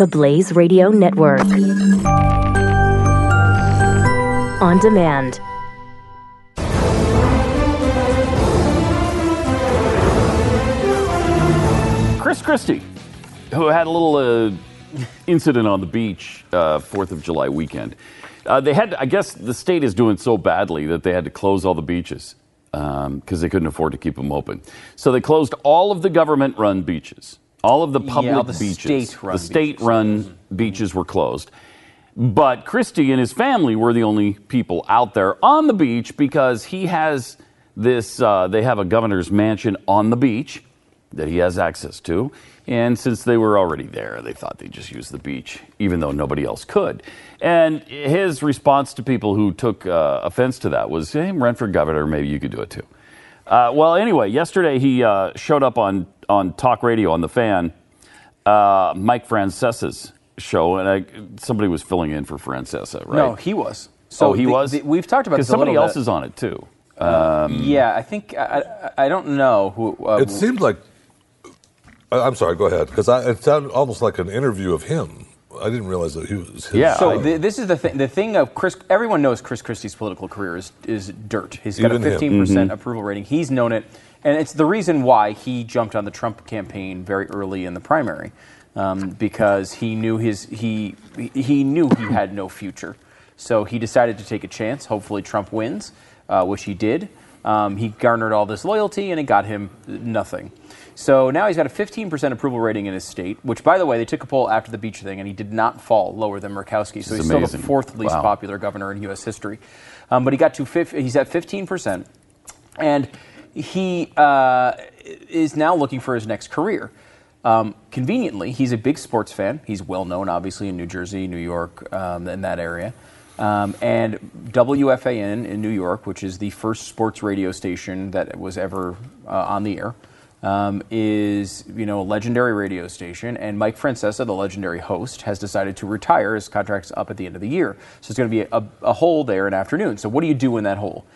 the Blaze Radio Network. On demand. Chris Christie, who had a little uh, incident on the beach uh, Fourth of July weekend. Uh, they had, I guess, the state is doing so badly that they had to close all the beaches because um, they couldn't afford to keep them open. So they closed all of the government-run beaches, all of the public all the beaches, state-run the state-run beaches were closed. But Christie and his family were the only people out there on the beach because he has this. Uh, they have a governor's mansion on the beach that he has access to. And since they were already there, they thought they'd just use the beach, even though nobody else could. And his response to people who took uh, offense to that was, hey, run for governor, maybe you could do it too. Uh, well, anyway, yesterday he uh, showed up on, on talk radio on the fan, uh, Mike Francesa's show, and I, somebody was filling in for Francesa, right? No, he was. oh, he the- was? the- we've talked about Because this a somebody little else bit. is on it too. Um, Yeah, I think I, I I don't know who. Uh, It seemed like. I'm sorry. Go ahead, because it sounded almost like an interview of him. I didn't realize that he was. His yeah. So th- this is the thing. The thing of Chris. Everyone knows Chris Christie's political career is is dirt. He's got Even a 15 percent Mhm. approval rating. He's known it, and it's the reason why he jumped on the Trump campaign very early in the primary, um, because he knew his he he knew he had no future. So he decided to take a chance. Hopefully, Trump wins, uh, which he did. Um, he garnered all this loyalty, and it got him nothing. So now he's got a 15% approval rating in his state, which, by the way, they took a poll after the beach thing, and he did not fall lower than Murkowski. So he's still the fourth least Wow. popular governor in U.S. history. Um, but he got to he's at 15%, and he uh, is now looking for his next career. Um, conveniently, he's a big sports fan. He's well known, obviously, in New Jersey, New York, um, in that area. Um, and WFAN in New York, which is the first sports radio station that was ever uh, on the air, um, is you know a legendary radio station. And Mike Francesa, the legendary host, has decided to retire. His contract's up at the end of the year, so it's going to be a, a hole there in afternoon. So what do you do in that hole?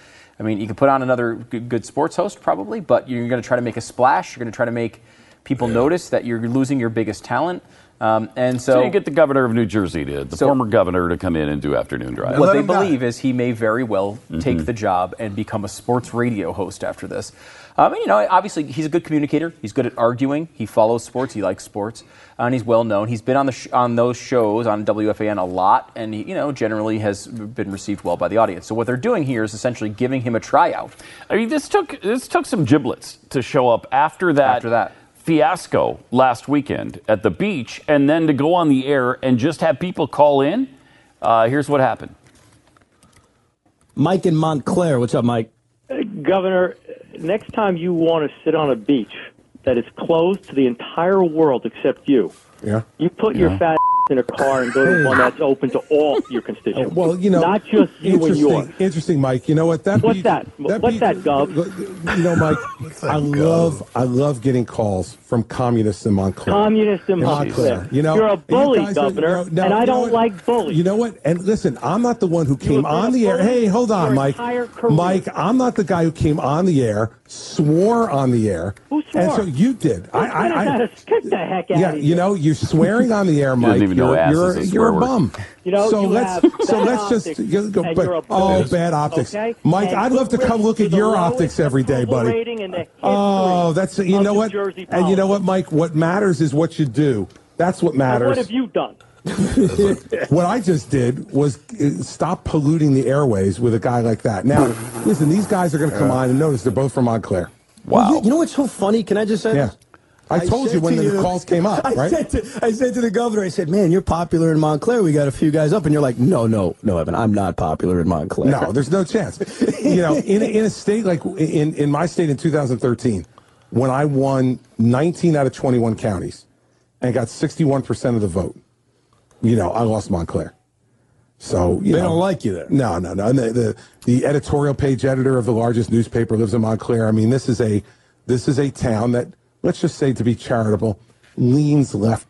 I mean, you can put on another good, good sports host probably, but you're going to try to make a splash. You're going to try to make people notice that you're losing your biggest talent. Um, and so, so you get the governor of New Jersey to the So- former governor to come in and do afternoon drive. what they believe is he may very well Mm-hmm. take the job and become a sports radio host after this. Um, and, you know, obviously he's a good communicator. He's good at arguing. He follows sports. He likes sports, and he's well known. He's been on the sh- on those shows on WFAN a lot, and he, you know, generally has been received well by the audience. So what they're doing here is essentially giving him a tryout. I mean, this took this took some giblets to show up after that, After that. Fiasco last weekend at the beach, and then to go on the air and just have people call in. Uh, here's what happened. Mike in Montclair. What's up, Mike? Uh, Governor, next time you want to sit on a beach that is closed to the entire world except you, Yeah. you put Yeah. your fat in a car and go to Hey. one that's open to all your constituents. Well, you know, not just you and interesting, yours. Interesting, Mike. You know what? That What's beach- that? What's that, Gov? You know, Mike, I love, I love getting calls from communists in Montclair. Communists in Montclair. You know, You're a and bully, guys are- Governor, no, no, and I don't what? like bullies. You know what? And listen, I'm not the one who came on the air. Hey, hold on, Mike. Mike, I'm not the guy who came on the air, swore on the air. Who And so you did. I, I, I, Get the heck out yeah, of here. you know, you're swearing on the air, Mike. even know you're, ass you're, is a you're swear a bum. You know, so you let's have so bad let's just you go, and but, you're a oh bad optics, okay? Mike. And I'd love to come look is at your optics every day, buddy. rating in the Oh, history that's you know what, and you know what. Mike. What matters is what you do. That's what And matters. What have you done? what I just did was uh, stop polluting the airways with a guy like that. Now, listen, these guys are going to come on and notice they're both from Montclair. Well, you, you know what's so funny? Can I just say Yeah. this? I told you when to the calls came up, I right? Said to, I said to the governor, I said, "Man, you're popular in Montclair. We got a few guys up," and you're like, "No, no, no, Evan, I'm not popular in Montclair." No, there's no chance. You know, in a, in a state like in in my state in 2013, when I won 19 out of 21 counties and got 61 percent of the vote, you know, I lost Montclair. So you They know, don't like you there. No, no, no. And the, the the editorial page editor of the largest newspaper lives in Montclair. I mean, this is a this is a town that let's just say to be charitable leans left.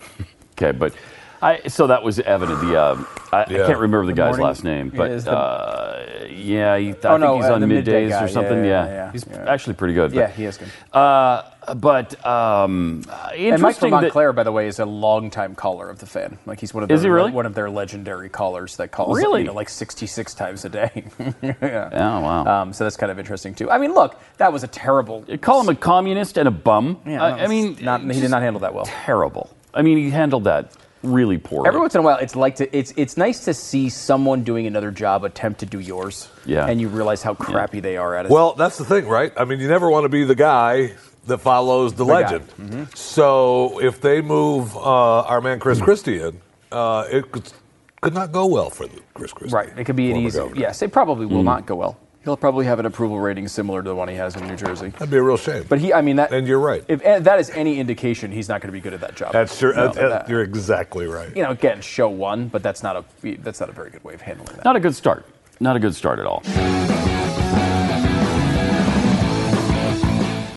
Okay, but I so that was evident. The um, I, I Yeah. can't remember the guy's morning- last name, but it's the- uh, yeah, he, I Oh, think no, he's uh, on the midday middays guy. or something. Yeah, Yeah, yeah, yeah, he's yeah. actually pretty good. Yeah, he is good. Uh, but um, And Mike interesting from that Montclair, by the way, is a longtime caller of the fan. Like he's one of Is their, he really? one of their legendary callers that calls Really? you know, like 66 times a day. yeah. Oh wow! Um, so that's kind of interesting too. I mean, look, that was a terrible. You call him a communist and a bum. Yeah, I, no, I mean, not, he just did not handle that well. Terrible. I mean, he handled that really poorly. Every once in a while, it's like to, it's it's nice to see someone doing another job attempt to do yours. Yeah. and you realize how crappy they are at it. Well, that's the thing, right? I mean, you never want to be the guy that follows the, guy. legend. So if they move uh, our man Chris Christie in, uh, it could, could not go well for the Chris Christie. right, it could be an easy. governor. Yes, it probably will not go well. He'll probably have an approval rating similar to the one he has in New Jersey. That'd be a real shame. But he, I mean, that. And you're right. If that is any indication, he's not going to be good at that job. that's true. No, that- that- uh, that- you're exactly right. you know, again, show one, but that's not a that's not a very good way of handling that. Not a good start. Not a good start at all.